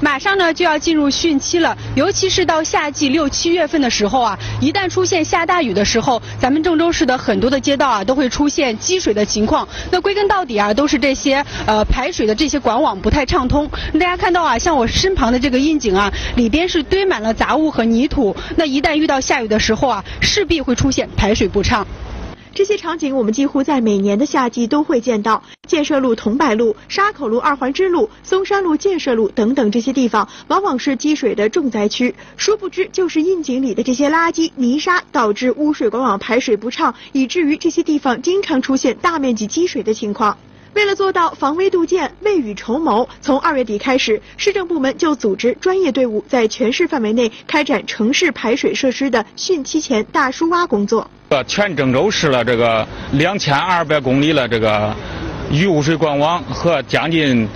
马上呢就要进入汛期了，尤其是到夏季六七月份的时候啊，一旦出现下大雨的时候，咱们郑州市的很多的街道啊都会出现积水的情况。那归根到底啊，都是这些呃排水的这些管网不太畅通。大家看到啊，像我身旁的这个窨井啊，里边是堆满了杂物和泥土。那一旦遇到下雨的时候啊，势必会出现排水不畅。这些场景我们几乎在每年的夏季都会见到。建设路、桐柏路、沙口路二环支路、松山路建设路等等这些地方，往往是积水的重灾区。殊不知，就是窨井里的这些垃圾、泥沙，导致污水管网排水不畅，以至于这些地方经常出现大面积积水的情况。为了做到防微杜渐、未雨绸缪，从二月底开始，市政部门就组织专业队伍在全市范围内开展城市排水设施的汛期前大疏挖工作。呃，全郑州市了这个两千二百公里了这个雨污水管网和将近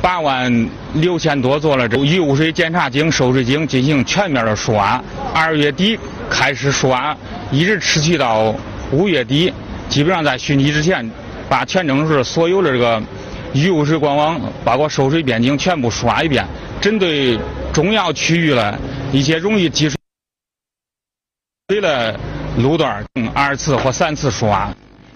八万六千多座了这雨污水检查井、收水井进行全面的疏挖。二月底开始疏挖，一直持续到五月底，基本上在汛期之前，把全郑州市所有的这个雨水管网，包括收水边井全部刷一遍。针对重要区域的一些容易积水的。路段二次或三次刷。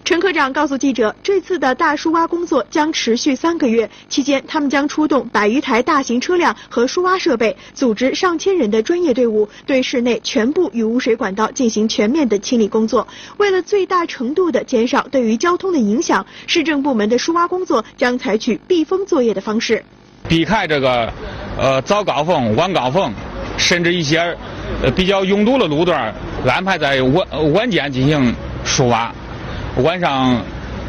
陈科长告诉记者，这次的大疏挖工作将持续三个月，期间他们将出动百余台大型车辆和疏挖设备，组织上千人的专业队伍，对市内全部雨污水管道进行全面的清理工作。为了最大程度的减少对于交通的影响，市政部门的疏挖工作将采取避风作业的方式，避开这个呃早高峰、晚高峰，甚至一些呃比较拥堵的路段。安排在晚晚间进行疏挖，晚上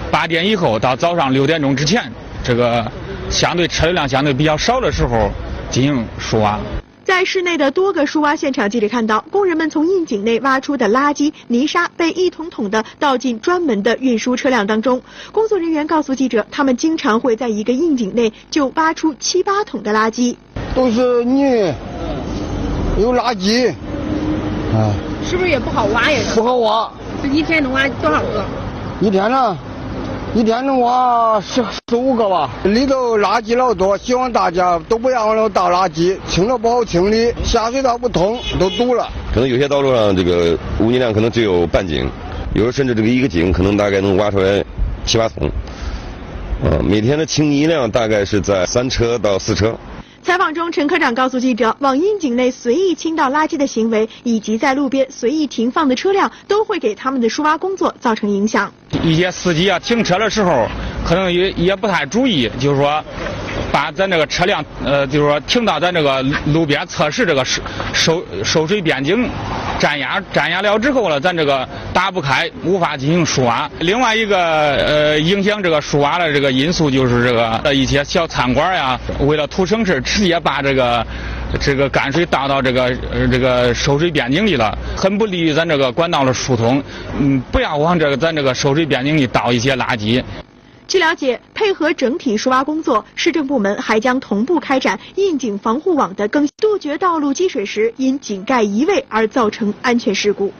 八点以后到早上六点钟之前，这个相对车流量相对比较少的时候进行疏挖。在市内的多个疏挖现场，记者看到工人们从窨井内挖出的垃圾泥沙被一桶桶的倒进专门的运输车辆当中。工作人员告诉记者，他们经常会在一个窨井内就挖出七八桶的垃圾，都是泥，有垃圾，啊。是不是也不好挖呀？不好挖。这一天能挖多少个？一天呢，一天能挖十十五个吧。里头垃圾老多，希望大家都不要往里倒垃圾，清了不好清理，下水道不通，都堵了。可能有些道路上这个污泥量可能只有半井，有时甚至这个一个井可能大概能挖出来七八桶。呃，每天的清泥量大概是在三车到四车。采访中，陈科长告诉记者，往窨井内随意倾倒垃圾的行为，以及在路边随意停放的车辆，都会给他们的疏挖工作造成影响。一些司机啊，停车的时候可能也也不太注意，就是说。把咱这个车辆，呃，就是说停到咱这个路边测试这个收收收水边井，占压占压了之后了，咱这个打不开，无法进行疏挖。另外一个呃影响这个疏挖的这个因素就是这个呃一些小餐馆呀，为了图省事，直接把这个这个泔水倒到这个呃这个收水边井里了，很不利于咱这个管道的疏通。嗯，不要往这个咱这个收水边井里倒一些垃圾。据了解，配合整体疏挖工作，市政部门还将同步开展窨井防护网的更新，杜绝道路积水时因井盖移位而造成安全事故。